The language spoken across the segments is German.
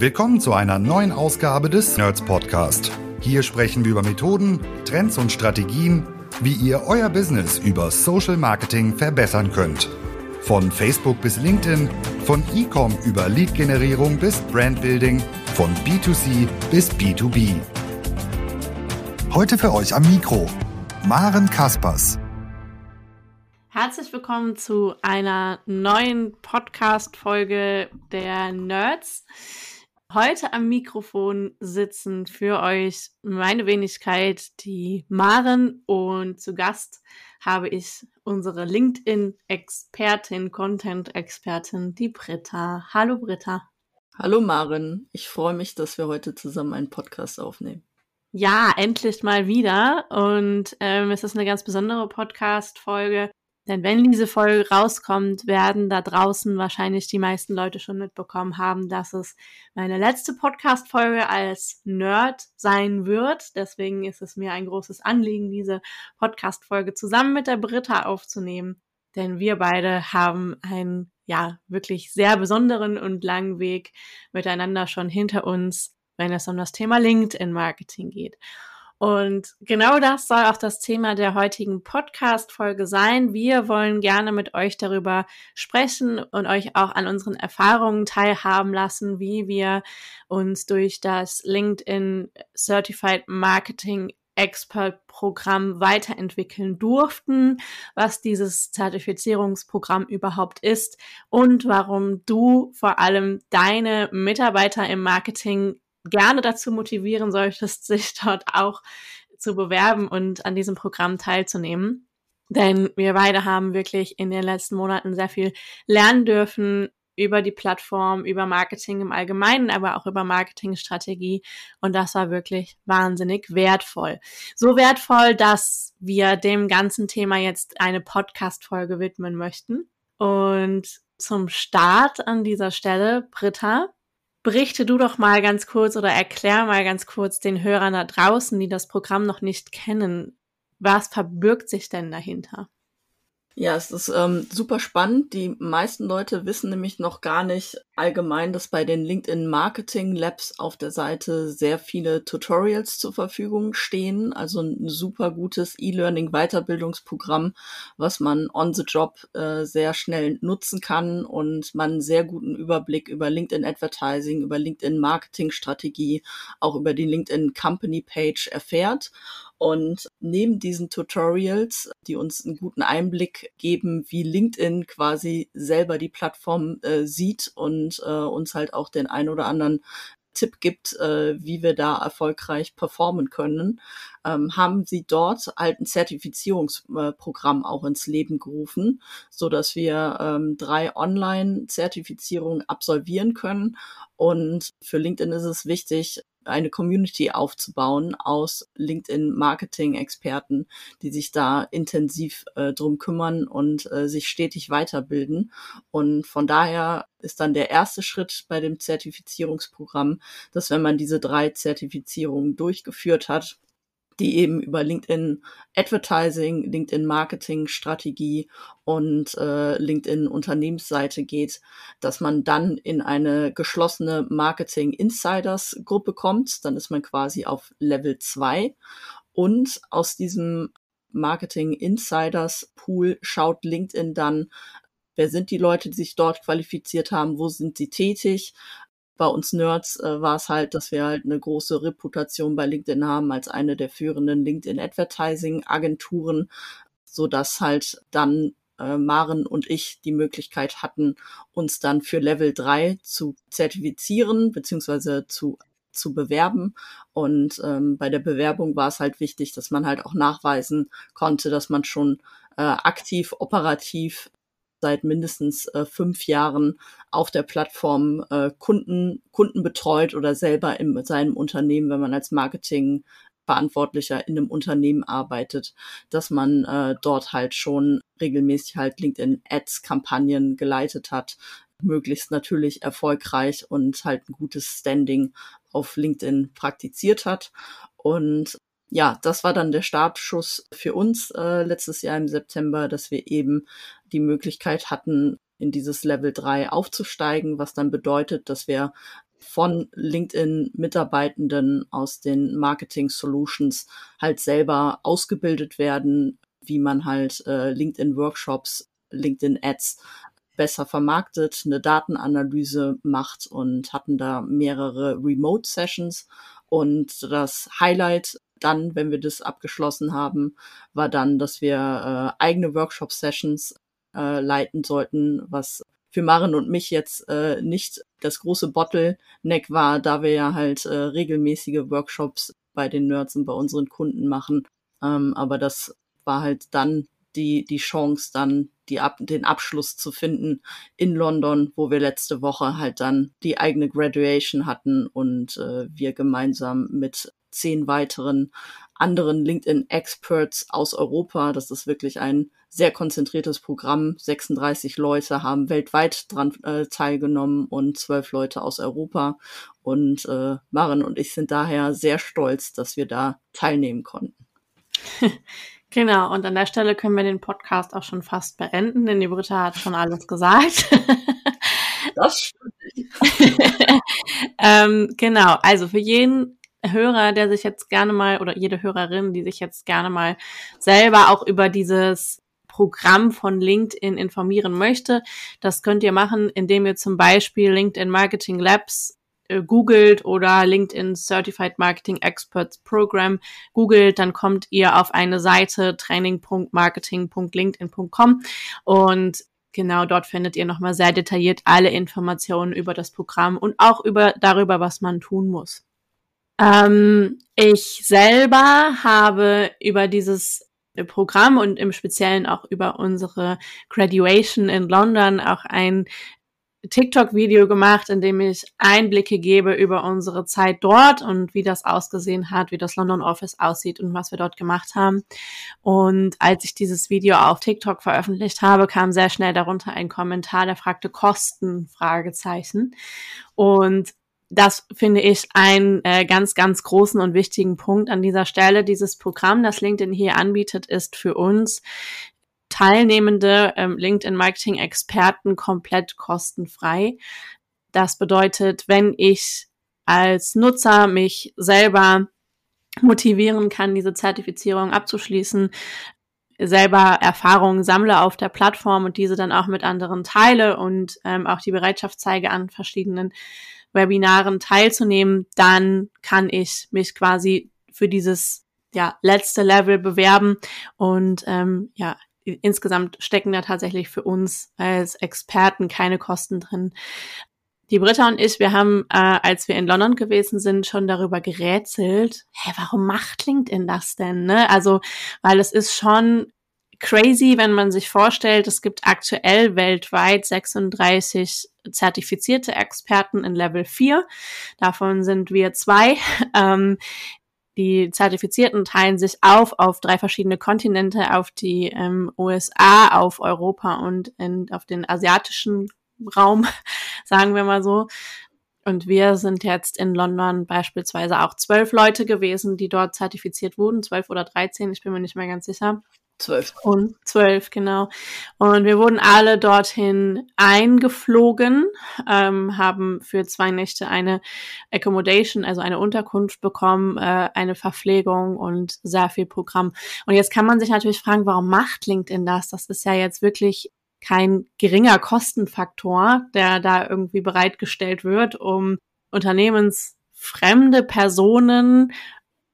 Willkommen zu einer neuen Ausgabe des Nerds Podcast. Hier sprechen wir über Methoden, Trends und Strategien, wie ihr euer Business über Social Marketing verbessern könnt. Von Facebook bis LinkedIn, von E-Com über Lead-Generierung bis Brandbuilding, von B2C bis B2B. Heute für euch am Mikro Maren Kaspers. Herzlich willkommen zu einer neuen Podcast-Folge der Nerds. Heute am Mikrofon sitzen für euch meine Wenigkeit, die Maren, und zu Gast habe ich unsere LinkedIn-Expertin, Content-Expertin, die Britta. Hallo Britta. Hallo Maren, ich freue mich, dass wir heute zusammen einen Podcast aufnehmen. Ja, endlich mal wieder. Und ähm, es ist eine ganz besondere Podcast-Folge, denn wenn diese Folge rauskommt, werden da draußen wahrscheinlich die meisten Leute schon mitbekommen haben, dass es meine letzte Podcast-Folge als Nerd sein wird. Deswegen ist es mir ein großes Anliegen, diese Podcast-Folge zusammen mit der Britta aufzunehmen. Denn wir beide haben einen, ja, wirklich sehr besonderen und langen Weg miteinander schon hinter uns, wenn es um das Thema LinkedIn-Marketing geht. Und genau das soll auch das Thema der heutigen Podcast-Folge sein. Wir wollen gerne mit euch darüber sprechen und euch auch an unseren Erfahrungen teilhaben lassen, wie wir uns durch das LinkedIn Certified Marketing Expert Programm weiterentwickeln durften, was dieses Zertifizierungsprogramm überhaupt ist und warum du vor allem deine Mitarbeiter im Marketing gerne dazu motivieren solltest, sich dort auch zu bewerben und an diesem Programm teilzunehmen. Denn wir beide haben wirklich in den letzten Monaten sehr viel lernen dürfen über die Plattform, über Marketing im Allgemeinen, aber auch über Marketingstrategie. Und das war wirklich wahnsinnig wertvoll. So wertvoll, dass wir dem ganzen Thema jetzt eine Podcast-Folge widmen möchten. Und zum Start an dieser Stelle, Britta, berichte du doch mal ganz kurz oder erklär mal ganz kurz den Hörern da draußen, die das Programm noch nicht kennen, was verbirgt sich denn dahinter? Ja, es ist ähm, super spannend. Die meisten Leute wissen nämlich noch gar nicht allgemein, dass bei den LinkedIn Marketing Labs auf der Seite sehr viele Tutorials zur Verfügung stehen. Also ein super gutes E-Learning Weiterbildungsprogramm, was man on the job äh, sehr schnell nutzen kann und man einen sehr guten Überblick über LinkedIn Advertising, über LinkedIn Marketing Strategie, auch über die LinkedIn Company Page erfährt. Und neben diesen Tutorials, die uns einen guten Einblick geben, wie LinkedIn quasi selber die Plattform äh, sieht und äh, uns halt auch den ein oder anderen Tipp gibt, äh, wie wir da erfolgreich performen können, ähm, haben sie dort halt ein Zertifizierungsprogramm auch ins Leben gerufen, so dass wir ähm, drei Online-Zertifizierungen absolvieren können. Und für LinkedIn ist es wichtig, eine Community aufzubauen aus LinkedIn-Marketing-Experten, die sich da intensiv äh, drum kümmern und äh, sich stetig weiterbilden. Und von daher ist dann der erste Schritt bei dem Zertifizierungsprogramm, dass wenn man diese drei Zertifizierungen durchgeführt hat, die eben über LinkedIn Advertising, LinkedIn Marketing Strategie und äh, LinkedIn Unternehmensseite geht, dass man dann in eine geschlossene Marketing Insiders Gruppe kommt. Dann ist man quasi auf Level 2 und aus diesem Marketing Insiders Pool schaut LinkedIn dann, wer sind die Leute, die sich dort qualifiziert haben, wo sind sie tätig, bei uns Nerds äh, war es halt, dass wir halt eine große Reputation bei LinkedIn haben als eine der führenden LinkedIn Advertising Agenturen, so dass halt dann äh, Maren und ich die Möglichkeit hatten, uns dann für Level 3 zu zertifizieren beziehungsweise zu zu bewerben. Und ähm, bei der Bewerbung war es halt wichtig, dass man halt auch nachweisen konnte, dass man schon äh, aktiv, operativ seit mindestens äh, fünf Jahren auf der Plattform äh, Kunden, Kunden betreut oder selber in seinem Unternehmen, wenn man als Marketing Verantwortlicher in einem Unternehmen arbeitet, dass man äh, dort halt schon regelmäßig halt LinkedIn Ads Kampagnen geleitet hat, möglichst natürlich erfolgreich und halt ein gutes Standing auf LinkedIn praktiziert hat. Und ja, das war dann der Startschuss für uns äh, letztes Jahr im September, dass wir eben die Möglichkeit hatten, in dieses Level 3 aufzusteigen, was dann bedeutet, dass wir von LinkedIn-Mitarbeitenden aus den Marketing Solutions halt selber ausgebildet werden, wie man halt äh, LinkedIn-Workshops, LinkedIn-Ads besser vermarktet, eine Datenanalyse macht und hatten da mehrere Remote-Sessions. Und das Highlight dann, wenn wir das abgeschlossen haben, war dann, dass wir äh, eigene Workshop-Sessions äh, leiten sollten, was für Maren und mich jetzt äh, nicht das große Bottleneck war, da wir ja halt äh, regelmäßige Workshops bei den Nerds und bei unseren Kunden machen. Ähm, aber das war halt dann die, die Chance, dann die Ab den Abschluss zu finden in London, wo wir letzte Woche halt dann die eigene Graduation hatten und äh, wir gemeinsam mit zehn weiteren anderen LinkedIn-Experts aus Europa. Das ist wirklich ein sehr konzentriertes Programm. 36 Leute haben weltweit dran äh, teilgenommen und zwölf Leute aus Europa. Und äh, Maren und ich sind daher sehr stolz, dass wir da teilnehmen konnten. Genau, und an der Stelle können wir den Podcast auch schon fast beenden, denn die Britta hat schon alles gesagt. Das stimmt. ähm, genau, also für jeden Hörer, der sich jetzt gerne mal, oder jede Hörerin, die sich jetzt gerne mal selber auch über dieses Programm von LinkedIn informieren möchte, das könnt ihr machen, indem ihr zum Beispiel LinkedIn Marketing Labs äh, googelt oder LinkedIn Certified Marketing Experts Program googelt, dann kommt ihr auf eine Seite training.marketing.linkedin.com und genau dort findet ihr nochmal sehr detailliert alle Informationen über das Programm und auch über darüber, was man tun muss. Ähm, ich selber habe über dieses Programm und im Speziellen auch über unsere Graduation in London auch ein TikTok-Video gemacht, in dem ich Einblicke gebe über unsere Zeit dort und wie das ausgesehen hat, wie das London Office aussieht und was wir dort gemacht haben. Und als ich dieses Video auf TikTok veröffentlicht habe, kam sehr schnell darunter ein Kommentar, der fragte Kosten, Fragezeichen. Und das finde ich einen äh, ganz, ganz großen und wichtigen Punkt an dieser Stelle. Dieses Programm, das LinkedIn hier anbietet, ist für uns teilnehmende ähm, LinkedIn-Marketing-Experten komplett kostenfrei. Das bedeutet, wenn ich als Nutzer mich selber motivieren kann, diese Zertifizierung abzuschließen, selber Erfahrungen sammle auf der Plattform und diese dann auch mit anderen teile und ähm, auch die Bereitschaft zeige, an verschiedenen Webinaren teilzunehmen, dann kann ich mich quasi für dieses ja, letzte Level bewerben und ähm, ja, insgesamt stecken da tatsächlich für uns als Experten keine Kosten drin. Die Britta und ich, wir haben, äh, als wir in London gewesen sind, schon darüber gerätselt, hä, warum macht LinkedIn das denn? Ne? Also, weil es ist schon crazy, wenn man sich vorstellt, es gibt aktuell weltweit 36 zertifizierte Experten in Level 4. Davon sind wir zwei. Ähm, die Zertifizierten teilen sich auf auf drei verschiedene Kontinente, auf die ähm, USA, auf Europa und in, auf den asiatischen Raum, sagen wir mal so. Und wir sind jetzt in London beispielsweise auch zwölf Leute gewesen, die dort zertifiziert wurden, zwölf oder dreizehn, ich bin mir nicht mehr ganz sicher. Zwölf. Und zwölf, genau. Und wir wurden alle dorthin eingeflogen, ähm, haben für zwei Nächte eine Accommodation, also eine Unterkunft bekommen, äh, eine Verpflegung und sehr viel Programm. Und jetzt kann man sich natürlich fragen, warum macht LinkedIn das? Das ist ja jetzt wirklich kein geringer Kostenfaktor, der da irgendwie bereitgestellt wird, um unternehmensfremde Personen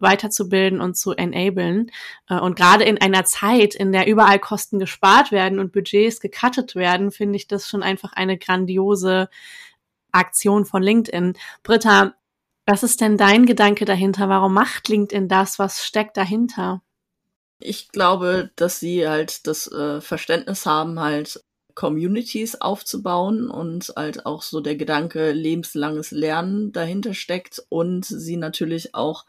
weiterzubilden und zu enablen. Äh, und gerade in einer Zeit, in der überall Kosten gespart werden und Budgets gecuttet werden, finde ich das schon einfach eine grandiose Aktion von LinkedIn. Britta, was ist denn dein Gedanke dahinter? Warum macht LinkedIn das? Was steckt dahinter? Ich glaube, dass sie halt das äh, Verständnis haben, halt Communities aufzubauen und halt auch so der Gedanke lebenslanges Lernen dahinter steckt und sie natürlich auch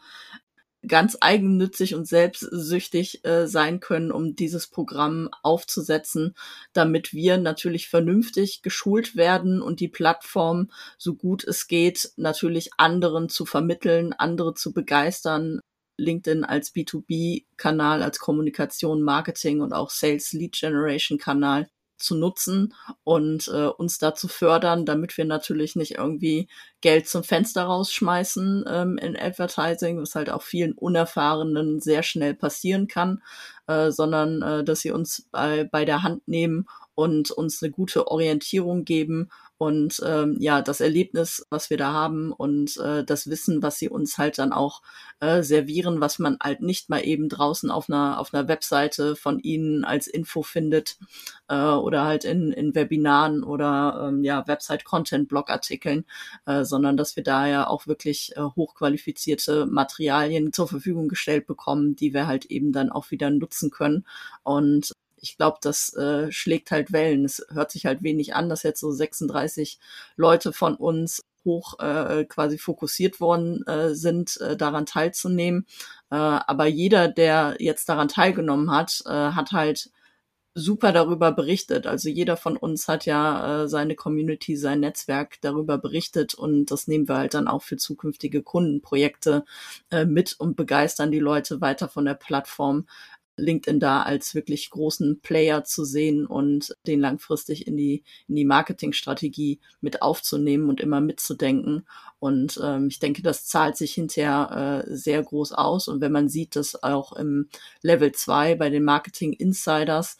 ganz eigennützig und selbstsüchtig äh, sein können, um dieses Programm aufzusetzen, damit wir natürlich vernünftig geschult werden und die Plattform, so gut es geht, natürlich anderen zu vermitteln, andere zu begeistern. LinkedIn als B2B-Kanal, als Kommunikation, Marketing und auch Sales Lead Generation Kanal zu nutzen und äh, uns da zu fördern, damit wir natürlich nicht irgendwie Geld zum Fenster rausschmeißen ähm, in Advertising, was halt auch vielen Unerfahrenen sehr schnell passieren kann, äh, sondern äh, dass sie uns bei, bei der Hand nehmen und uns eine gute Orientierung geben und ähm, ja, das Erlebnis, was wir da haben und äh, das Wissen, was sie uns halt dann auch äh, servieren, was man halt nicht mal eben draußen auf einer auf einer Webseite von ihnen als Info findet äh, oder halt in, in Webinaren oder ähm, ja Website-Content-Blog-Artikeln, äh, sondern dass wir da ja auch wirklich äh, hochqualifizierte Materialien zur Verfügung gestellt bekommen, die wir halt eben dann auch wieder nutzen können. Und ich glaube, das äh, schlägt halt Wellen. Es hört sich halt wenig an, dass jetzt so 36 Leute von uns hoch äh, quasi fokussiert worden äh, sind, äh, daran teilzunehmen. Äh, aber jeder, der jetzt daran teilgenommen hat, äh, hat halt super darüber berichtet. Also jeder von uns hat ja äh, seine Community, sein Netzwerk darüber berichtet und das nehmen wir halt dann auch für zukünftige Kundenprojekte äh, mit und begeistern die Leute weiter von der Plattform LinkedIn da als wirklich großen Player zu sehen und den langfristig in die, in die Marketingstrategie mit aufzunehmen und immer mitzudenken. Und ähm, ich denke, das zahlt sich hinterher äh, sehr groß aus. Und wenn man sieht, dass auch im Level 2 bei den Marketing Insiders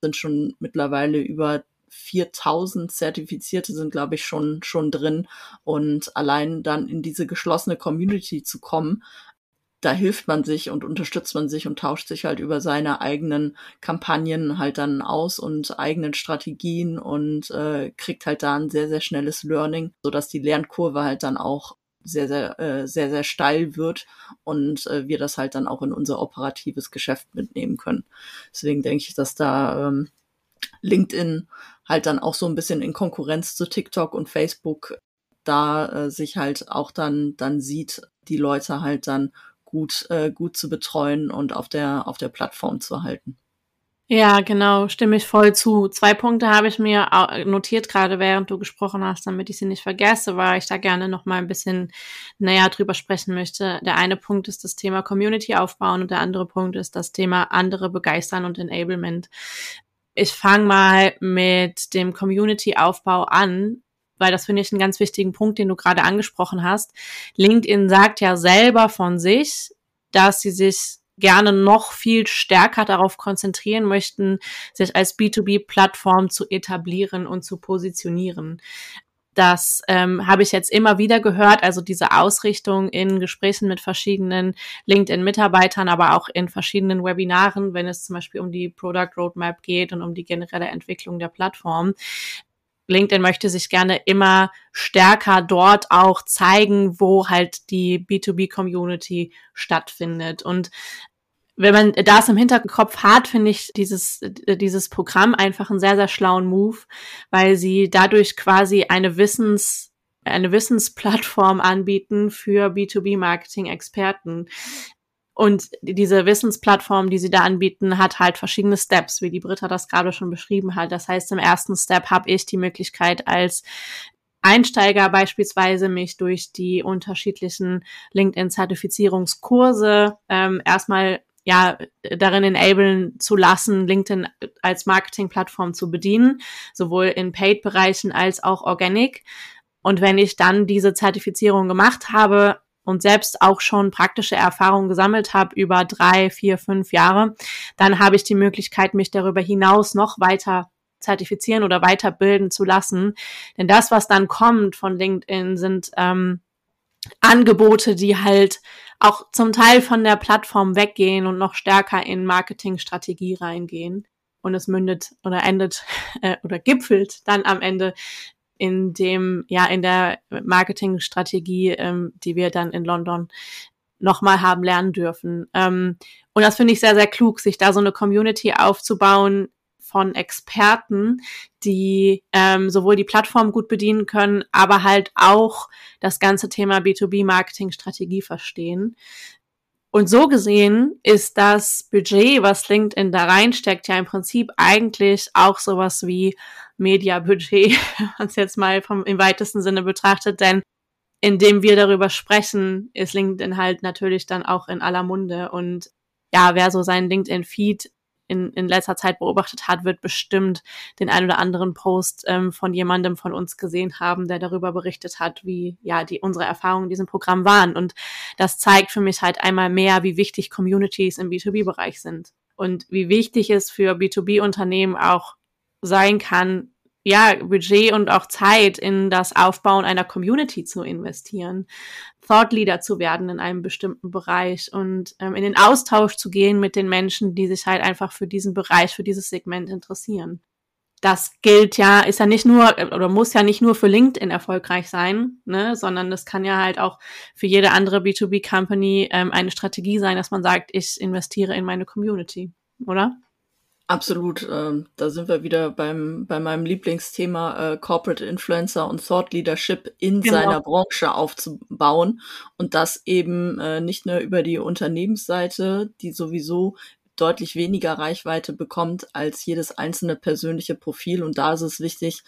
sind schon mittlerweile über 4000 Zertifizierte sind, glaube ich, schon, schon drin. Und allein dann in diese geschlossene Community zu kommen, da hilft man sich und unterstützt man sich und tauscht sich halt über seine eigenen Kampagnen halt dann aus und eigenen Strategien und äh, kriegt halt da ein sehr, sehr schnelles Learning, sodass die Lernkurve halt dann auch sehr, sehr, äh, sehr, sehr steil wird und äh, wir das halt dann auch in unser operatives Geschäft mitnehmen können. Deswegen denke ich, dass da ähm, LinkedIn halt dann auch so ein bisschen in Konkurrenz zu TikTok und Facebook da äh, sich halt auch dann dann sieht, die Leute halt dann gut, äh, gut zu betreuen und auf der, auf der Plattform zu halten. Ja, genau, stimme ich voll zu. Zwei Punkte habe ich mir notiert, gerade während du gesprochen hast, damit ich sie nicht vergesse, weil ich da gerne noch mal ein bisschen näher drüber sprechen möchte. Der eine Punkt ist das Thema Community aufbauen und der andere Punkt ist das Thema andere begeistern und Enablement. Ich fange mal mit dem Community-Aufbau an weil das finde ich einen ganz wichtigen Punkt, den du gerade angesprochen hast. LinkedIn sagt ja selber von sich, dass sie sich gerne noch viel stärker darauf konzentrieren möchten, sich als B2B-Plattform zu etablieren und zu positionieren. Das ähm, habe ich jetzt immer wieder gehört, also diese Ausrichtung in Gesprächen mit verschiedenen LinkedIn-Mitarbeitern, aber auch in verschiedenen Webinaren, wenn es zum Beispiel um die Product Roadmap geht und um die generelle Entwicklung der Plattform. LinkedIn möchte sich gerne immer stärker dort auch zeigen, wo halt die B2B-Community stattfindet. Und wenn man das im Hinterkopf hat, finde ich dieses, dieses Programm einfach einen sehr, sehr schlauen Move, weil sie dadurch quasi eine Wissens, eine Wissensplattform anbieten für B2B-Marketing-Experten. Und diese Wissensplattform, die sie da anbieten, hat halt verschiedene Steps, wie die Britta das gerade schon beschrieben hat. Das heißt, im ersten Step habe ich die Möglichkeit als Einsteiger beispielsweise mich durch die unterschiedlichen LinkedIn-Zertifizierungskurse ähm, erstmal ja darin enablen zu lassen, LinkedIn als Marketingplattform zu bedienen, sowohl in Paid-Bereichen als auch Organic. Und wenn ich dann diese Zertifizierung gemacht habe, und selbst auch schon praktische Erfahrungen gesammelt habe über drei, vier, fünf Jahre, dann habe ich die Möglichkeit, mich darüber hinaus noch weiter zertifizieren oder weiterbilden zu lassen. Denn das, was dann kommt von LinkedIn, sind ähm, Angebote, die halt auch zum Teil von der Plattform weggehen und noch stärker in Marketingstrategie reingehen. Und es mündet oder endet äh, oder gipfelt dann am Ende in dem, ja, in der Marketingstrategie, ähm, die wir dann in London nochmal haben lernen dürfen. Ähm, und das finde ich sehr, sehr klug, sich da so eine Community aufzubauen von Experten, die ähm, sowohl die Plattform gut bedienen können, aber halt auch das ganze Thema B2B-Marketing-Strategie verstehen. Und so gesehen ist das Budget, was LinkedIn da reinsteckt, ja im Prinzip eigentlich auch sowas wie Media-Budget, wenn man es jetzt mal vom, im weitesten Sinne betrachtet, denn indem wir darüber sprechen, ist LinkedIn halt natürlich dann auch in aller Munde und ja, wer so seinen LinkedIn-Feed in, in letzter Zeit beobachtet hat, wird bestimmt den ein oder anderen Post ähm, von jemandem von uns gesehen haben, der darüber berichtet hat, wie ja die unsere Erfahrungen in diesem Programm waren. Und das zeigt für mich halt einmal mehr, wie wichtig Communities im B2B-Bereich sind und wie wichtig es für B2B-Unternehmen auch sein kann, ja, Budget und auch Zeit in das Aufbauen einer Community zu investieren, Thought Leader zu werden in einem bestimmten Bereich und ähm, in den Austausch zu gehen mit den Menschen, die sich halt einfach für diesen Bereich, für dieses Segment interessieren. Das gilt ja, ist ja nicht nur oder muss ja nicht nur für LinkedIn erfolgreich sein, ne, sondern das kann ja halt auch für jede andere B2B-Company ähm, eine Strategie sein, dass man sagt, ich investiere in meine Community, oder? Absolut. Ähm, da sind wir wieder beim, bei meinem Lieblingsthema äh, Corporate Influencer und Thought Leadership in genau. seiner Branche aufzubauen und das eben äh, nicht nur über die Unternehmensseite, die sowieso deutlich weniger Reichweite bekommt als jedes einzelne persönliche Profil. Und da ist es wichtig,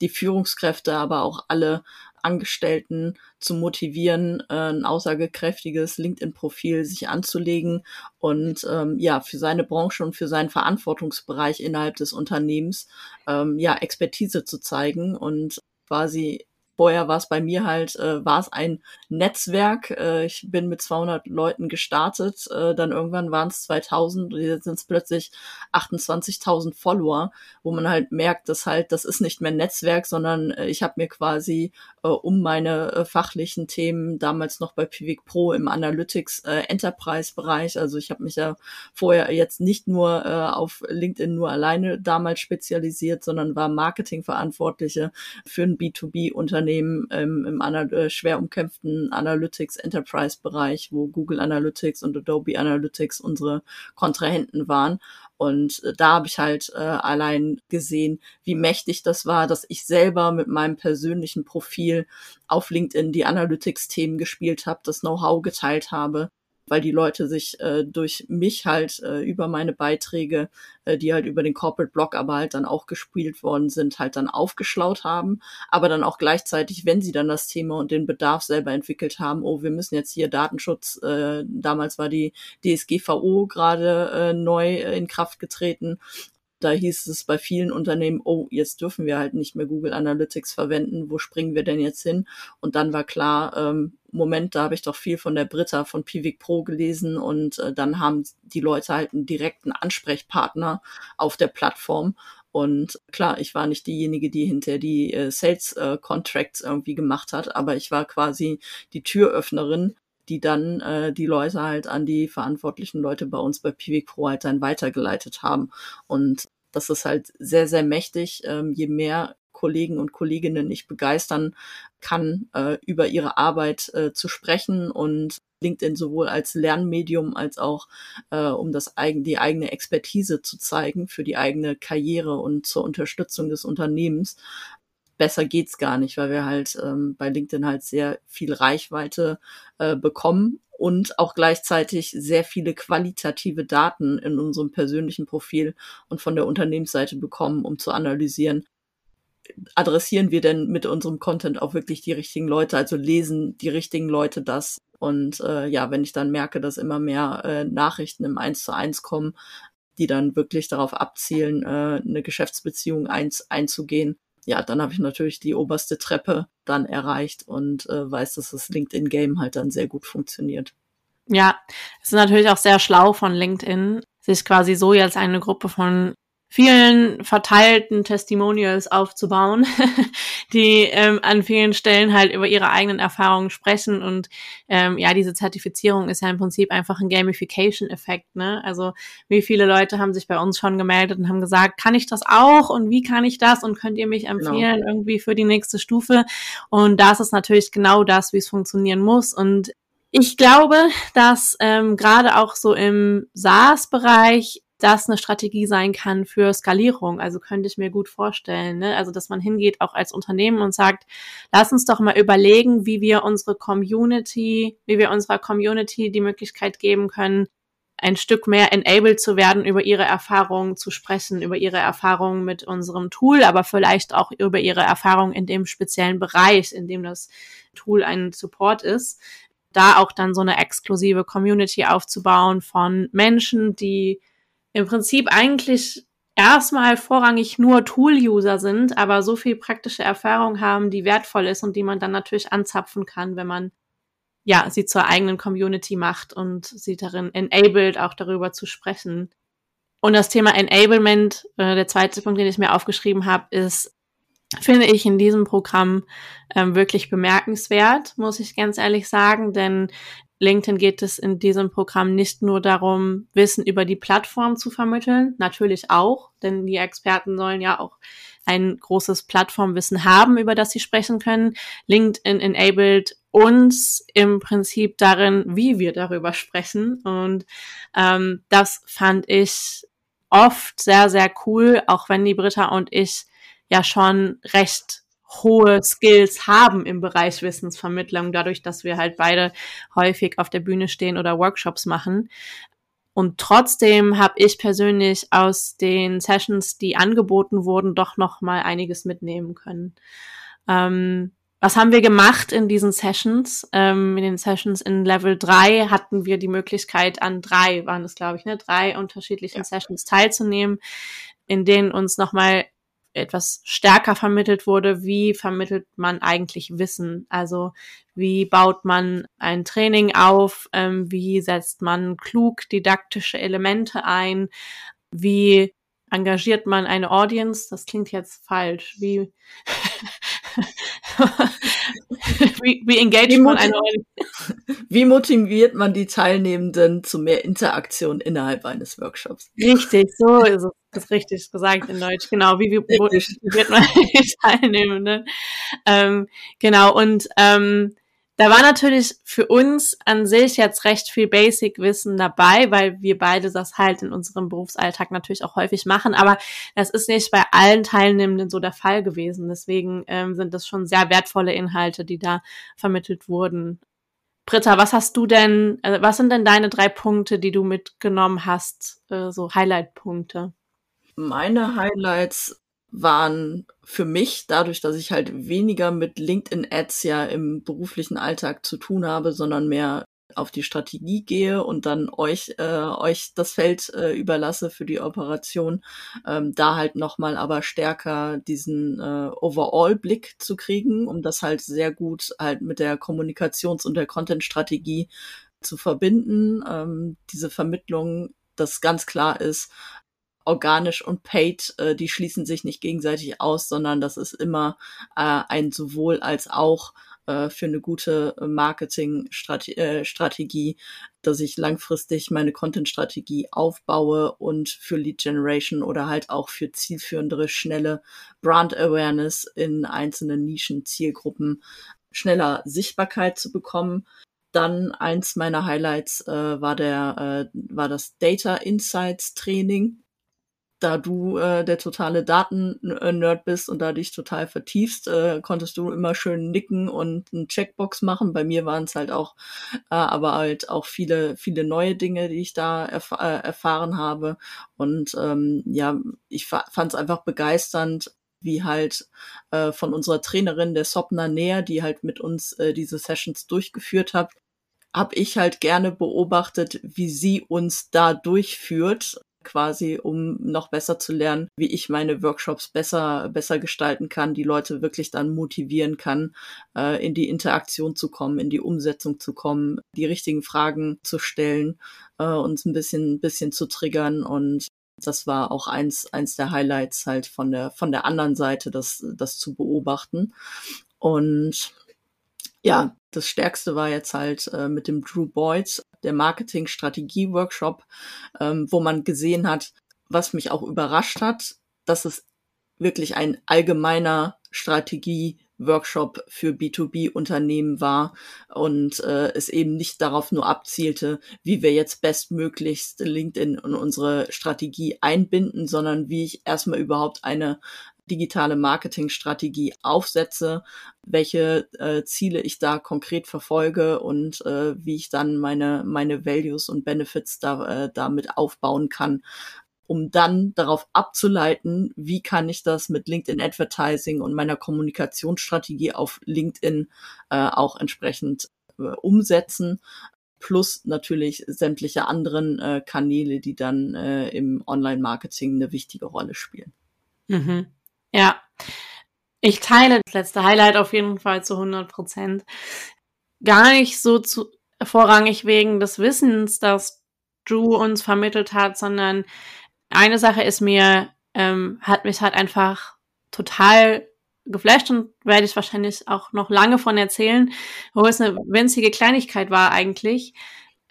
die Führungskräfte, aber auch alle Angestellten zu motivieren, äh, ein aussagekräftiges LinkedIn-Profil sich anzulegen und ähm, ja für seine Branche und für seinen Verantwortungsbereich innerhalb des Unternehmens ähm, ja Expertise zu zeigen und quasi Vorher war es bei mir halt, äh, war es ein Netzwerk. Äh, ich bin mit 200 Leuten gestartet, äh, dann irgendwann waren es 2000 und jetzt sind es plötzlich 28.000 Follower, wo man halt merkt, dass halt, das ist nicht mehr Netzwerk, sondern äh, ich habe mir quasi äh, um meine äh, fachlichen Themen damals noch bei Pivik Pro im Analytics äh, Enterprise Bereich, also ich habe mich ja vorher jetzt nicht nur äh, auf LinkedIn nur alleine damals spezialisiert, sondern war Marketingverantwortliche für ein B2B-Unternehmen Unternehmen ähm, im Anal äh, schwer umkämpften Analytics Enterprise Bereich, wo Google Analytics und Adobe Analytics unsere Kontrahenten waren. Und äh, da habe ich halt äh, allein gesehen, wie mächtig das war, dass ich selber mit meinem persönlichen Profil auf LinkedIn die Analytics-Themen gespielt habe, das Know-how geteilt habe weil die Leute sich äh, durch mich halt äh, über meine Beiträge, äh, die halt über den Corporate Blog aber halt dann auch gespielt worden sind, halt dann aufgeschlaut haben, aber dann auch gleichzeitig, wenn sie dann das Thema und den Bedarf selber entwickelt haben, oh, wir müssen jetzt hier Datenschutz, äh, damals war die DSGVO gerade äh, neu in Kraft getreten da hieß es bei vielen Unternehmen, oh, jetzt dürfen wir halt nicht mehr Google Analytics verwenden, wo springen wir denn jetzt hin? Und dann war klar, ähm, Moment, da habe ich doch viel von der Britta von Pivik Pro gelesen und äh, dann haben die Leute halt einen direkten Ansprechpartner auf der Plattform. Und klar, ich war nicht diejenige, die hinter die äh, Sales äh, Contracts irgendwie gemacht hat, aber ich war quasi die Türöffnerin die dann äh, die Leute halt an die verantwortlichen Leute bei uns bei Pivik Pro halt dann weitergeleitet haben. Und das ist halt sehr, sehr mächtig. Ähm, je mehr Kollegen und Kolleginnen ich begeistern kann, äh, über ihre Arbeit äh, zu sprechen und LinkedIn sowohl als Lernmedium als auch äh, um das eigen, die eigene Expertise zu zeigen für die eigene Karriere und zur Unterstützung des Unternehmens besser geht's gar nicht, weil wir halt ähm, bei LinkedIn halt sehr viel Reichweite äh, bekommen und auch gleichzeitig sehr viele qualitative Daten in unserem persönlichen Profil und von der Unternehmensseite bekommen, um zu analysieren, adressieren wir denn mit unserem Content auch wirklich die richtigen Leute, also lesen die richtigen Leute das. Und äh, ja, wenn ich dann merke, dass immer mehr äh, Nachrichten im Eins zu eins kommen, die dann wirklich darauf abzielen, äh, eine Geschäftsbeziehung eins, einzugehen, ja, dann habe ich natürlich die oberste Treppe dann erreicht und äh, weiß, dass das LinkedIn-Game halt dann sehr gut funktioniert. Ja, es ist natürlich auch sehr schlau von LinkedIn, sich quasi so jetzt eine Gruppe von vielen verteilten Testimonials aufzubauen, die ähm, an vielen Stellen halt über ihre eigenen Erfahrungen sprechen und ähm, ja, diese Zertifizierung ist ja im Prinzip einfach ein Gamification-Effekt, ne? Also wie viele Leute haben sich bei uns schon gemeldet und haben gesagt, kann ich das auch und wie kann ich das und könnt ihr mich genau. empfehlen genau. irgendwie für die nächste Stufe? Und das ist natürlich genau das, wie es funktionieren muss und ich glaube, dass ähm, gerade auch so im SaaS-Bereich das eine Strategie sein kann für Skalierung. Also könnte ich mir gut vorstellen. Ne? Also dass man hingeht auch als Unternehmen und sagt, lass uns doch mal überlegen, wie wir unsere Community, wie wir unserer Community die Möglichkeit geben können, ein Stück mehr enabled zu werden, über ihre Erfahrungen zu sprechen, über ihre Erfahrungen mit unserem Tool, aber vielleicht auch über ihre Erfahrungen in dem speziellen Bereich, in dem das Tool ein Support ist. Da auch dann so eine exklusive Community aufzubauen von Menschen, die im Prinzip eigentlich erstmal vorrangig nur Tool-User sind, aber so viel praktische Erfahrung haben, die wertvoll ist und die man dann natürlich anzapfen kann, wenn man ja sie zur eigenen Community macht und sie darin enabled, auch darüber zu sprechen. Und das Thema Enablement, äh, der zweite Punkt, den ich mir aufgeschrieben habe, ist, finde ich in diesem Programm ähm, wirklich bemerkenswert, muss ich ganz ehrlich sagen, denn LinkedIn geht es in diesem Programm nicht nur darum, Wissen über die Plattform zu vermitteln, natürlich auch, denn die Experten sollen ja auch ein großes Plattformwissen haben, über das sie sprechen können. LinkedIn enabled uns im Prinzip darin, wie wir darüber sprechen. Und ähm, das fand ich oft sehr, sehr cool, auch wenn die Britta und ich ja schon recht hohe Skills haben im Bereich Wissensvermittlung, dadurch, dass wir halt beide häufig auf der Bühne stehen oder Workshops machen. Und trotzdem habe ich persönlich aus den Sessions, die angeboten wurden, doch noch mal einiges mitnehmen können. Ähm, was haben wir gemacht in diesen Sessions? Ähm, in den Sessions in Level 3 hatten wir die Möglichkeit, an drei, waren es glaube ich, ne, drei unterschiedlichen ja. Sessions teilzunehmen, in denen uns nochmal etwas stärker vermittelt wurde, wie vermittelt man eigentlich Wissen? Also wie baut man ein Training auf? Ähm, wie setzt man klug didaktische Elemente ein? Wie engagiert man eine Audience? Das klingt jetzt falsch. Wie, wie, wie engaged wie man eine? Wie motiviert man die Teilnehmenden zu mehr Interaktion innerhalb eines Workshops? Richtig, so ist es das richtig gesagt in Deutsch. Genau, wie, wie motiviert man die Teilnehmenden? Ähm, genau, und ähm, da war natürlich für uns an sich jetzt recht viel Basic-Wissen dabei, weil wir beide das halt in unserem Berufsalltag natürlich auch häufig machen. Aber das ist nicht bei allen Teilnehmenden so der Fall gewesen. Deswegen ähm, sind das schon sehr wertvolle Inhalte, die da vermittelt wurden. Britta, was hast du denn, äh, was sind denn deine drei Punkte, die du mitgenommen hast, äh, so Highlight-Punkte? Meine Highlights waren für mich, dadurch, dass ich halt weniger mit LinkedIn-Ads ja im beruflichen Alltag zu tun habe, sondern mehr auf die Strategie gehe und dann euch äh, euch das Feld äh, überlasse für die Operation, ähm, da halt nochmal aber stärker diesen äh, Overall-Blick zu kriegen, um das halt sehr gut halt mit der Kommunikations- und der Content-Strategie zu verbinden. Ähm, diese Vermittlung, das ganz klar ist, organisch und paid, äh, die schließen sich nicht gegenseitig aus, sondern das ist immer äh, ein sowohl als auch äh, für eine gute Marketingstrategie, äh, dass ich langfristig meine Content-Strategie aufbaue und für Lead Generation oder halt auch für zielführendere, schnelle Brand Awareness in einzelnen Nischen, Zielgruppen schneller Sichtbarkeit zu bekommen. Dann eins meiner Highlights äh, war der äh, war das Data Insights Training da du äh, der totale Daten-Nerd bist und da dich total vertiefst, äh, konntest du immer schön nicken und eine Checkbox machen. Bei mir waren es halt auch, äh, aber halt auch viele, viele neue Dinge, die ich da erf äh, erfahren habe. Und ähm, ja, ich fand es einfach begeisternd, wie halt äh, von unserer Trainerin, der Sopna Näher, die halt mit uns äh, diese Sessions durchgeführt hat, habe ich halt gerne beobachtet, wie sie uns da durchführt quasi, um noch besser zu lernen, wie ich meine Workshops besser, besser gestalten kann, die Leute wirklich dann motivieren kann, äh, in die Interaktion zu kommen, in die Umsetzung zu kommen, die richtigen Fragen zu stellen, äh, uns ein bisschen, bisschen zu triggern und das war auch eins, eins der Highlights halt von der, von der anderen Seite, das, das zu beobachten. Und ja, das Stärkste war jetzt halt äh, mit dem Drew Boyd, der Marketing-Strategie-Workshop, ähm, wo man gesehen hat, was mich auch überrascht hat, dass es wirklich ein allgemeiner Strategie Workshop für B2B-Unternehmen war und äh, es eben nicht darauf nur abzielte, wie wir jetzt bestmöglichst LinkedIn in unsere Strategie einbinden, sondern wie ich erstmal überhaupt eine digitale Marketingstrategie aufsetze, welche äh, Ziele ich da konkret verfolge und äh, wie ich dann meine, meine Values und Benefits da, äh, damit aufbauen kann, um dann darauf abzuleiten, wie kann ich das mit LinkedIn Advertising und meiner Kommunikationsstrategie auf LinkedIn äh, auch entsprechend äh, umsetzen. plus natürlich sämtliche anderen äh, Kanäle, die dann äh, im Online-Marketing eine wichtige Rolle spielen. Mhm. Ja, ich teile das letzte Highlight auf jeden Fall zu 100 Prozent. Gar nicht so zu, vorrangig wegen des Wissens, das Drew uns vermittelt hat, sondern eine Sache ist mir, ähm, hat mich halt einfach total geflasht und werde ich wahrscheinlich auch noch lange von erzählen, wo es eine winzige Kleinigkeit war eigentlich.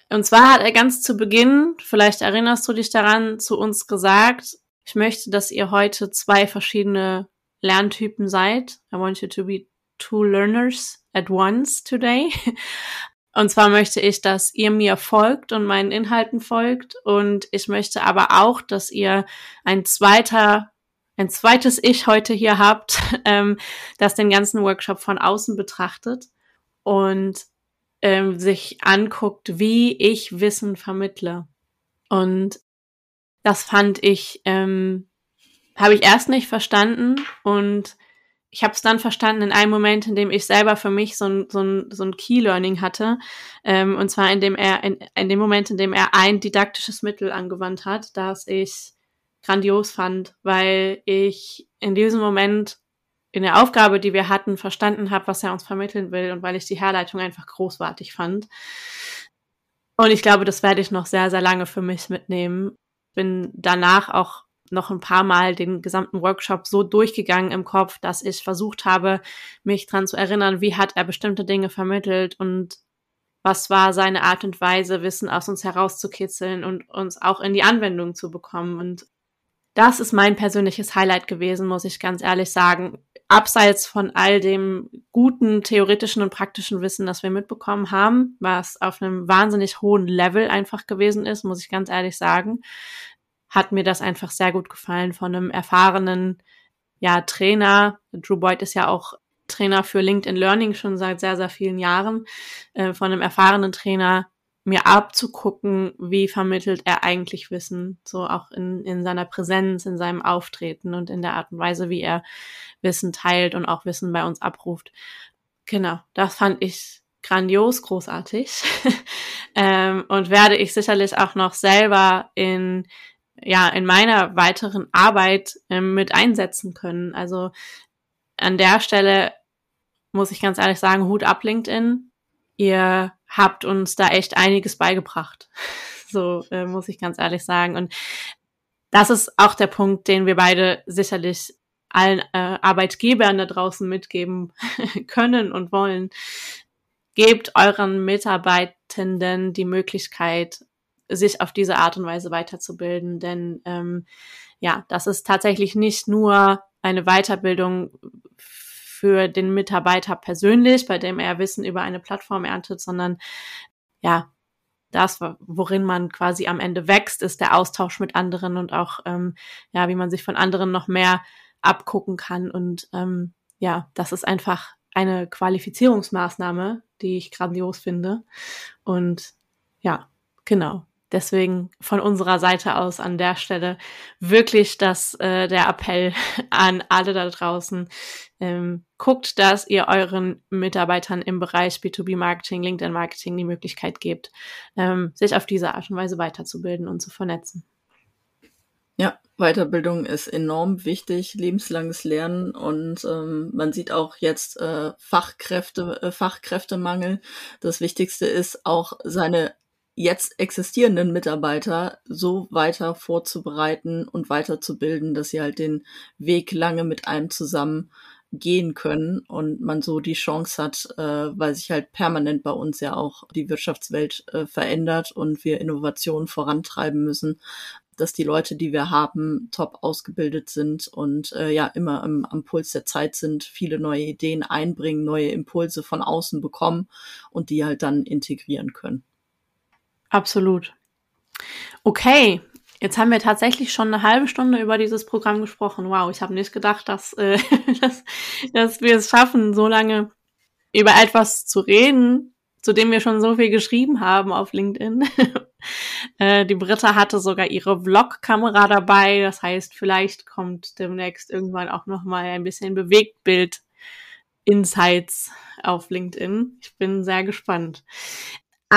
Und zwar hat er ganz zu Beginn, vielleicht erinnerst du dich daran, zu uns gesagt, ich möchte, dass ihr heute zwei verschiedene Lerntypen seid. I want you to be two learners at once today. Und zwar möchte ich, dass ihr mir folgt und meinen Inhalten folgt. Und ich möchte aber auch, dass ihr ein zweiter, ein zweites Ich heute hier habt, ähm, das den ganzen Workshop von außen betrachtet und ähm, sich anguckt, wie ich Wissen vermittle. Und das fand ich, ähm, habe ich erst nicht verstanden und ich habe es dann verstanden in einem Moment, in dem ich selber für mich so ein, so ein, so ein Key-Learning hatte. Ähm, und zwar in dem er, in, in dem Moment, in dem er ein didaktisches Mittel angewandt hat, das ich grandios fand, weil ich in diesem Moment in der Aufgabe, die wir hatten, verstanden habe, was er uns vermitteln will und weil ich die Herleitung einfach großartig fand. Und ich glaube, das werde ich noch sehr, sehr lange für mich mitnehmen. Bin danach auch noch ein paar Mal den gesamten Workshop so durchgegangen im Kopf, dass ich versucht habe, mich dran zu erinnern, wie hat er bestimmte Dinge vermittelt und was war seine Art und Weise, Wissen aus uns herauszukitzeln und uns auch in die Anwendung zu bekommen. Und das ist mein persönliches Highlight gewesen, muss ich ganz ehrlich sagen. Abseits von all dem guten theoretischen und praktischen Wissen, das wir mitbekommen haben, was auf einem wahnsinnig hohen Level einfach gewesen ist, muss ich ganz ehrlich sagen, hat mir das einfach sehr gut gefallen von einem erfahrenen ja, Trainer. Drew Boyd ist ja auch Trainer für LinkedIn Learning schon seit sehr, sehr vielen Jahren. Äh, von einem erfahrenen Trainer mir abzugucken, wie vermittelt er eigentlich Wissen, so auch in, in seiner Präsenz, in seinem Auftreten und in der Art und Weise, wie er Wissen teilt und auch Wissen bei uns abruft. Genau, das fand ich grandios, großartig ähm, und werde ich sicherlich auch noch selber in ja in meiner weiteren Arbeit ähm, mit einsetzen können. Also an der Stelle muss ich ganz ehrlich sagen, Hut ab LinkedIn. Ihr habt uns da echt einiges beigebracht. So äh, muss ich ganz ehrlich sagen. Und das ist auch der Punkt, den wir beide sicherlich allen äh, Arbeitgebern da draußen mitgeben können und wollen. Gebt euren Mitarbeitenden die Möglichkeit, sich auf diese Art und Weise weiterzubilden. Denn ähm, ja, das ist tatsächlich nicht nur eine Weiterbildung für den Mitarbeiter persönlich, bei dem er Wissen über eine Plattform erntet, sondern ja, das, worin man quasi am Ende wächst, ist der Austausch mit anderen und auch, ähm, ja, wie man sich von anderen noch mehr abgucken kann. Und ähm, ja, das ist einfach eine Qualifizierungsmaßnahme, die ich grandios finde. Und ja, genau. Deswegen von unserer Seite aus an der Stelle wirklich das äh, der Appell an alle da draußen. Ähm, guckt, dass ihr euren Mitarbeitern im Bereich B2B Marketing, LinkedIn Marketing die Möglichkeit gebt, ähm, sich auf diese Art und Weise weiterzubilden und zu vernetzen. Ja, Weiterbildung ist enorm wichtig, lebenslanges Lernen und ähm, man sieht auch jetzt äh, Fachkräfte, äh, Fachkräftemangel. Das Wichtigste ist auch seine jetzt existierenden Mitarbeiter so weiter vorzubereiten und weiterzubilden, dass sie halt den Weg lange mit einem zusammen gehen können und man so die Chance hat, äh, weil sich halt permanent bei uns ja auch die Wirtschaftswelt äh, verändert und wir Innovationen vorantreiben müssen, dass die Leute, die wir haben, top ausgebildet sind und äh, ja immer im, am Puls der Zeit sind, viele neue Ideen einbringen, neue Impulse von außen bekommen und die halt dann integrieren können. Absolut. Okay, jetzt haben wir tatsächlich schon eine halbe Stunde über dieses Programm gesprochen. Wow, ich habe nicht gedacht, dass, äh, dass, dass wir es schaffen, so lange über etwas zu reden, zu dem wir schon so viel geschrieben haben auf LinkedIn. äh, die Britta hatte sogar ihre Vlog-Kamera dabei. Das heißt, vielleicht kommt demnächst irgendwann auch noch mal ein bisschen Bewegtbild Insights auf LinkedIn. Ich bin sehr gespannt.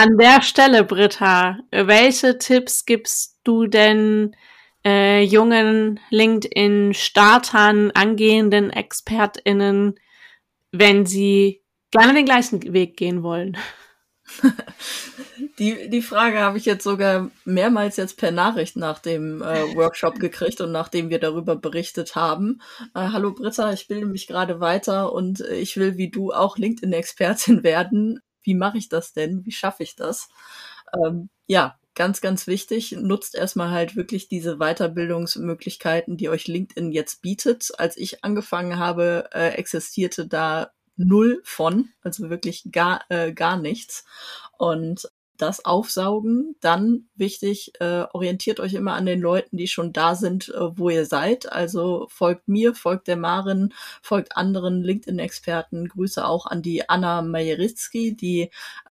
An der Stelle, Britta, welche Tipps gibst du denn äh, jungen LinkedIn-Startern, angehenden ExpertInnen, wenn sie gerne den gleichen Weg gehen wollen? Die, die Frage habe ich jetzt sogar mehrmals jetzt per Nachricht nach dem äh, Workshop gekriegt und nachdem wir darüber berichtet haben. Äh, Hallo Britta, ich bilde mich gerade weiter und ich will wie du auch LinkedIn-Expertin werden. Wie mache ich das denn? Wie schaffe ich das? Ähm, ja, ganz, ganz wichtig. Nutzt erstmal halt wirklich diese Weiterbildungsmöglichkeiten, die euch LinkedIn jetzt bietet. Als ich angefangen habe, äh, existierte da null von, also wirklich gar, äh, gar nichts. Und das aufsaugen. Dann wichtig, äh, orientiert euch immer an den Leuten, die schon da sind, äh, wo ihr seid. Also folgt mir, folgt der Marin, folgt anderen LinkedIn-Experten. Grüße auch an die Anna Majeritzki, die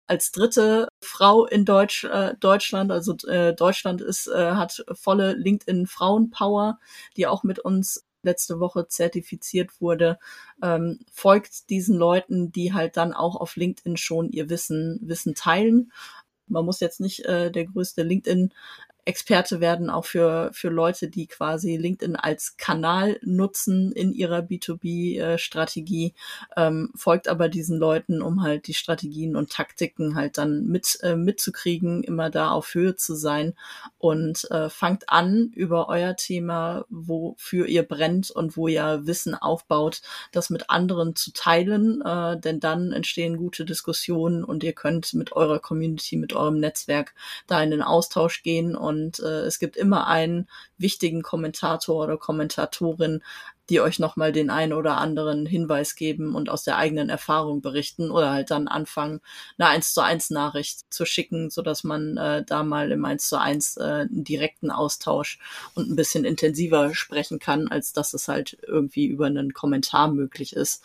als dritte Frau in Deutsch, äh, Deutschland, also äh, Deutschland ist, äh, hat volle LinkedIn Frauenpower, die auch mit uns letzte Woche zertifiziert wurde, ähm, folgt diesen Leuten, die halt dann auch auf LinkedIn schon ihr Wissen, Wissen teilen. Man muss jetzt nicht äh, der größte LinkedIn Experte werden, auch für, für Leute, die quasi LinkedIn als Kanal nutzen in ihrer B2B-Strategie, ähm, folgt aber diesen Leuten, um halt die Strategien und Taktiken halt dann mit, äh, mitzukriegen, immer da auf Höhe zu sein. Und äh, fangt an, über euer Thema, wofür ihr brennt und wo ihr Wissen aufbaut, das mit anderen zu teilen, äh, denn dann entstehen gute Diskussionen und ihr könnt mit eurer Community, mit eurem Netzwerk da in den Austausch gehen und und äh, es gibt immer einen wichtigen Kommentator oder Kommentatorin, die euch nochmal den einen oder anderen Hinweis geben und aus der eigenen Erfahrung berichten oder halt dann anfangen, eine 1 zu 1 Nachricht zu schicken, so dass man äh, da mal im 1 zu 1 äh, einen direkten Austausch und ein bisschen intensiver sprechen kann, als dass es halt irgendwie über einen Kommentar möglich ist.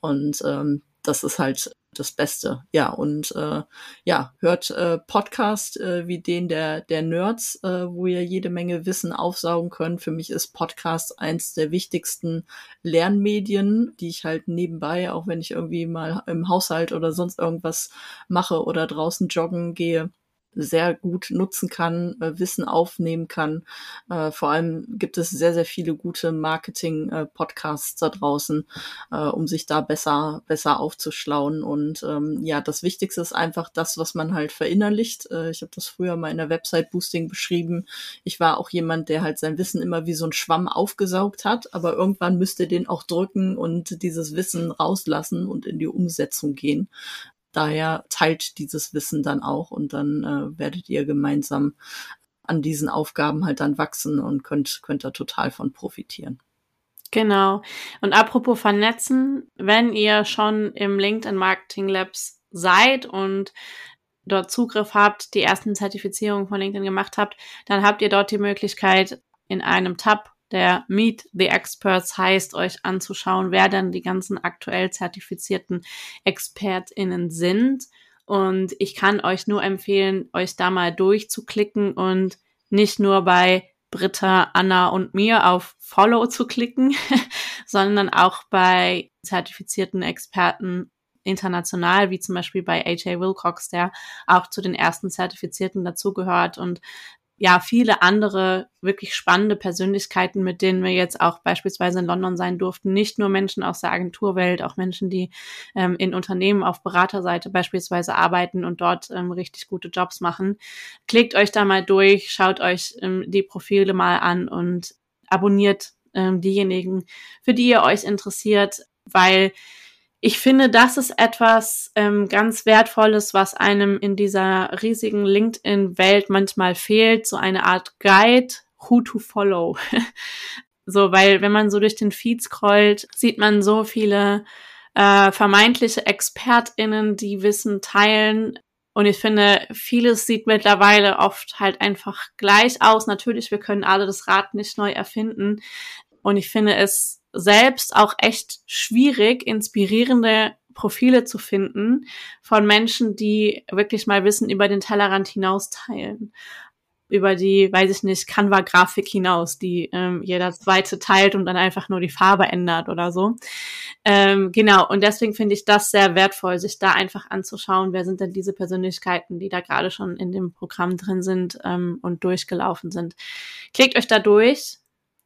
Und ähm, das ist halt das Beste. Ja, und äh, ja, hört äh, Podcast äh, wie den der, der Nerds, äh, wo ihr jede Menge Wissen aufsaugen könnt. Für mich ist Podcast eins der wichtigsten Lernmedien, die ich halt nebenbei, auch wenn ich irgendwie mal im Haushalt oder sonst irgendwas mache oder draußen joggen gehe, sehr gut nutzen kann, äh, Wissen aufnehmen kann. Äh, vor allem gibt es sehr, sehr viele gute Marketing-Podcasts da draußen, äh, um sich da besser, besser aufzuschlauen. Und ähm, ja, das Wichtigste ist einfach das, was man halt verinnerlicht. Äh, ich habe das früher mal in der Website-Boosting beschrieben. Ich war auch jemand, der halt sein Wissen immer wie so ein Schwamm aufgesaugt hat, aber irgendwann müsste den auch drücken und dieses Wissen rauslassen und in die Umsetzung gehen. Daher teilt dieses Wissen dann auch und dann äh, werdet ihr gemeinsam an diesen Aufgaben halt dann wachsen und könnt, könnt da total von profitieren. Genau. Und apropos vernetzen, wenn ihr schon im LinkedIn Marketing Labs seid und dort Zugriff habt, die ersten Zertifizierungen von LinkedIn gemacht habt, dann habt ihr dort die Möglichkeit, in einem Tab der Meet the Experts heißt, euch anzuschauen, wer dann die ganzen aktuell zertifizierten ExpertInnen sind. Und ich kann euch nur empfehlen, euch da mal durchzuklicken und nicht nur bei Britta, Anna und mir auf Follow zu klicken, sondern auch bei zertifizierten Experten international, wie zum Beispiel bei AJ Wilcox, der auch zu den ersten Zertifizierten dazugehört und ja, viele andere wirklich spannende Persönlichkeiten, mit denen wir jetzt auch beispielsweise in London sein durften. Nicht nur Menschen aus der Agenturwelt, auch Menschen, die ähm, in Unternehmen auf Beraterseite beispielsweise arbeiten und dort ähm, richtig gute Jobs machen. Klickt euch da mal durch, schaut euch ähm, die Profile mal an und abonniert ähm, diejenigen, für die ihr euch interessiert, weil ich finde, das ist etwas ähm, ganz Wertvolles, was einem in dieser riesigen LinkedIn-Welt manchmal fehlt, so eine Art Guide, who to follow. so, weil wenn man so durch den Feed scrollt, sieht man so viele äh, vermeintliche ExpertInnen, die Wissen teilen. Und ich finde, vieles sieht mittlerweile oft halt einfach gleich aus. Natürlich, wir können alle das Rad nicht neu erfinden. Und ich finde es selbst auch echt schwierig, inspirierende Profile zu finden von Menschen, die wirklich mal Wissen über den Tellerrand hinaus teilen. über die, weiß ich nicht, Canva-Grafik hinaus, die ähm, jeder zweite teilt und dann einfach nur die Farbe ändert oder so. Ähm, genau, und deswegen finde ich das sehr wertvoll, sich da einfach anzuschauen, wer sind denn diese Persönlichkeiten, die da gerade schon in dem Programm drin sind ähm, und durchgelaufen sind. Klickt euch da durch,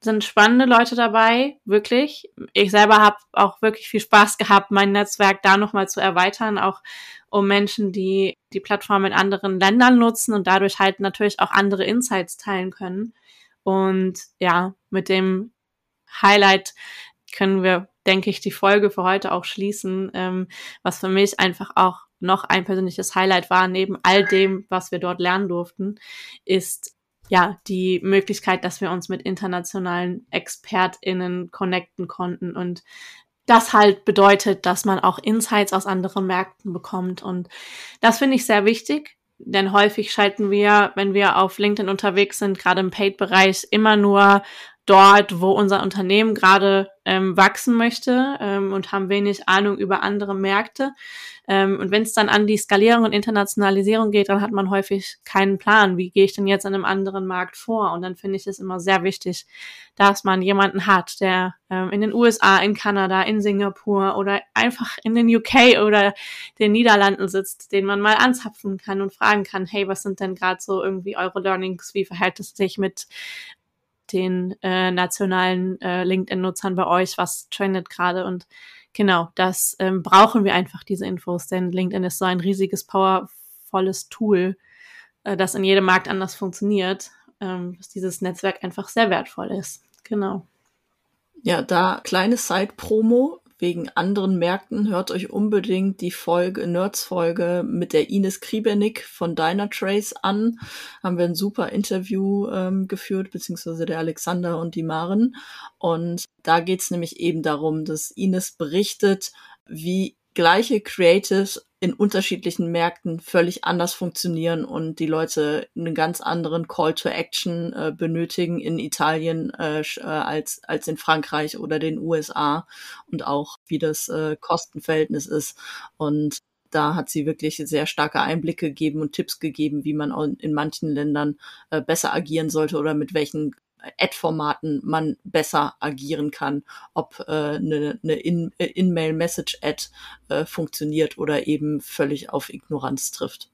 sind spannende Leute dabei, wirklich. Ich selber habe auch wirklich viel Spaß gehabt, mein Netzwerk da nochmal zu erweitern, auch um Menschen, die die Plattform in anderen Ländern nutzen und dadurch halt natürlich auch andere Insights teilen können. Und ja, mit dem Highlight können wir, denke ich, die Folge für heute auch schließen, ähm, was für mich einfach auch noch ein persönliches Highlight war, neben all dem, was wir dort lernen durften, ist ja, die Möglichkeit, dass wir uns mit internationalen ExpertInnen connecten konnten und das halt bedeutet, dass man auch Insights aus anderen Märkten bekommt. Und das finde ich sehr wichtig, denn häufig schalten wir, wenn wir auf LinkedIn unterwegs sind, gerade im Paid-Bereich, immer nur dort, wo unser Unternehmen gerade ähm, wachsen möchte ähm, und haben wenig Ahnung über andere Märkte. Ähm, und wenn es dann an die Skalierung und Internationalisierung geht, dann hat man häufig keinen Plan, wie gehe ich denn jetzt in einem anderen Markt vor. Und dann finde ich es immer sehr wichtig, dass man jemanden hat, der ähm, in den USA, in Kanada, in Singapur oder einfach in den UK oder den Niederlanden sitzt, den man mal anzapfen kann und fragen kann, hey, was sind denn gerade so irgendwie eure Learnings, wie verhält es sich mit den äh, nationalen äh, LinkedIn-Nutzern bei euch, was trendet gerade und genau, das ähm, brauchen wir einfach, diese Infos, denn LinkedIn ist so ein riesiges, powervolles Tool, äh, das in jedem Markt anders funktioniert, ähm, dass dieses Netzwerk einfach sehr wertvoll ist. Genau. Ja, da kleine Side-Promo wegen anderen Märkten, hört euch unbedingt die Folge, Nerds-Folge mit der Ines Kriebenick von Dynatrace an. Haben wir ein super Interview ähm, geführt, beziehungsweise der Alexander und die Maren. Und da geht's nämlich eben darum, dass Ines berichtet, wie gleiche Creatives in unterschiedlichen Märkten völlig anders funktionieren und die Leute einen ganz anderen Call to Action äh, benötigen in Italien äh, äh als, als in Frankreich oder den USA und auch wie das äh, Kostenverhältnis ist. Und da hat sie wirklich sehr starke Einblicke gegeben und Tipps gegeben, wie man in manchen Ländern äh, besser agieren sollte oder mit welchen Ad-Formaten man besser agieren kann, ob äh, eine, eine äh, In-Mail-Message-Ad äh, funktioniert oder eben völlig auf Ignoranz trifft.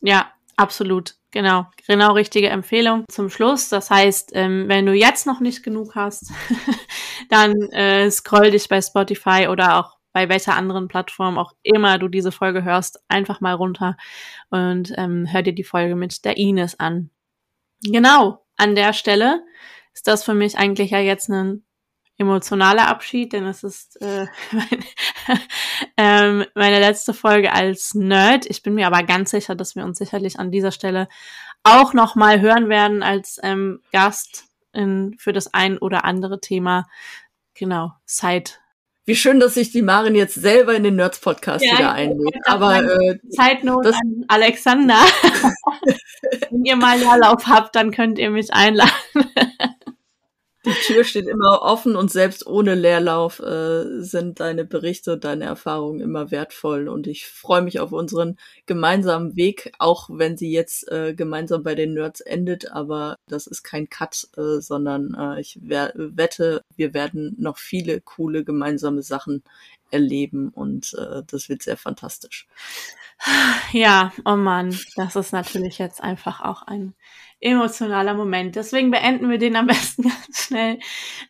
Ja, absolut. Genau, genau richtige Empfehlung zum Schluss. Das heißt, ähm, wenn du jetzt noch nicht genug hast, dann äh, scroll dich bei Spotify oder auch bei welcher anderen Plattform auch immer du diese Folge hörst, einfach mal runter und ähm, hör dir die Folge mit der Ines an. Genau, an der Stelle ist das für mich eigentlich ja jetzt ein emotionaler Abschied, denn es ist äh, meine, ähm, meine letzte Folge als Nerd. Ich bin mir aber ganz sicher, dass wir uns sicherlich an dieser Stelle auch noch mal hören werden als ähm, Gast in, für das ein oder andere Thema. Genau, Side wie schön, dass sich die Marin jetzt selber in den Nerds Podcast ja, wieder einlädt. Aber äh, Zeitnot an Alexander. Wenn ihr mal Leerlauf habt, dann könnt ihr mich einladen. Die Tür steht immer offen und selbst ohne Leerlauf äh, sind deine Berichte und deine Erfahrungen immer wertvoll. Und ich freue mich auf unseren gemeinsamen Weg, auch wenn sie jetzt äh, gemeinsam bei den Nerds endet. Aber das ist kein Cut, äh, sondern äh, ich wette, wir werden noch viele coole gemeinsame Sachen erleben und äh, das wird sehr fantastisch. Ja, oh Mann, das ist natürlich jetzt einfach auch ein emotionaler Moment. Deswegen beenden wir den am besten ganz schnell.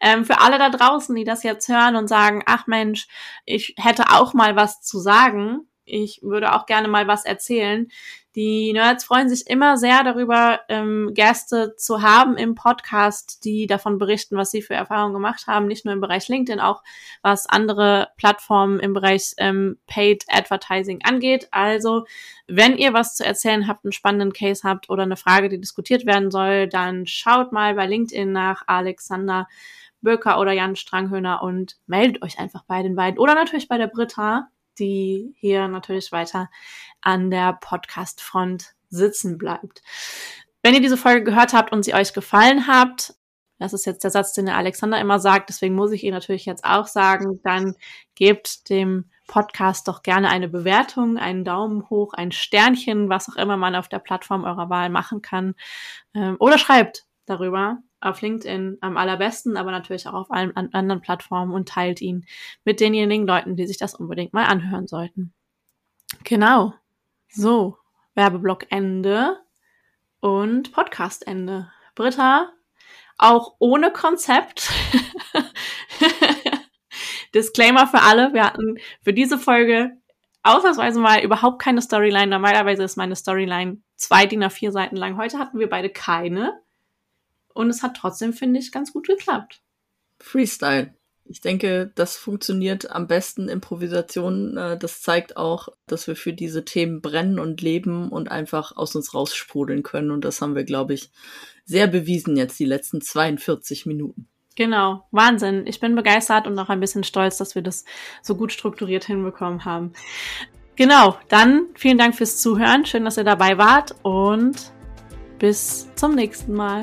Ähm, für alle da draußen, die das jetzt hören und sagen, ach Mensch, ich hätte auch mal was zu sagen. Ich würde auch gerne mal was erzählen. Die Nerds freuen sich immer sehr darüber, ähm, Gäste zu haben im Podcast, die davon berichten, was sie für Erfahrungen gemacht haben, nicht nur im Bereich LinkedIn, auch was andere Plattformen im Bereich ähm, Paid Advertising angeht. Also, wenn ihr was zu erzählen habt, einen spannenden Case habt oder eine Frage, die diskutiert werden soll, dann schaut mal bei LinkedIn nach Alexander Böker oder Jan Stranghöhner und meldet euch einfach bei den beiden oder natürlich bei der Britta, die hier natürlich weiter an der Podcast-Front sitzen bleibt. Wenn ihr diese Folge gehört habt und sie euch gefallen habt, das ist jetzt der Satz, den der Alexander immer sagt, deswegen muss ich ihn natürlich jetzt auch sagen, dann gebt dem Podcast doch gerne eine Bewertung, einen Daumen hoch, ein Sternchen, was auch immer man auf der Plattform eurer Wahl machen kann. Ähm, oder schreibt darüber auf LinkedIn am allerbesten, aber natürlich auch auf allen anderen Plattformen und teilt ihn mit denjenigen Leuten, die sich das unbedingt mal anhören sollten. Genau. So, Werbeblock Ende und Podcast Ende. Britta, auch ohne Konzept. Disclaimer für alle, wir hatten für diese Folge ausnahmsweise mal überhaupt keine Storyline. Normalerweise ist meine Storyline zwei DIN A4 Seiten lang. Heute hatten wir beide keine. Und es hat trotzdem, finde ich, ganz gut geklappt. Freestyle. Ich denke, das funktioniert am besten Improvisation. Äh, das zeigt auch, dass wir für diese Themen brennen und leben und einfach aus uns raussprudeln können. Und das haben wir, glaube ich, sehr bewiesen jetzt die letzten 42 Minuten. Genau, Wahnsinn. Ich bin begeistert und auch ein bisschen stolz, dass wir das so gut strukturiert hinbekommen haben. Genau, dann vielen Dank fürs Zuhören. Schön, dass ihr dabei wart und bis zum nächsten Mal.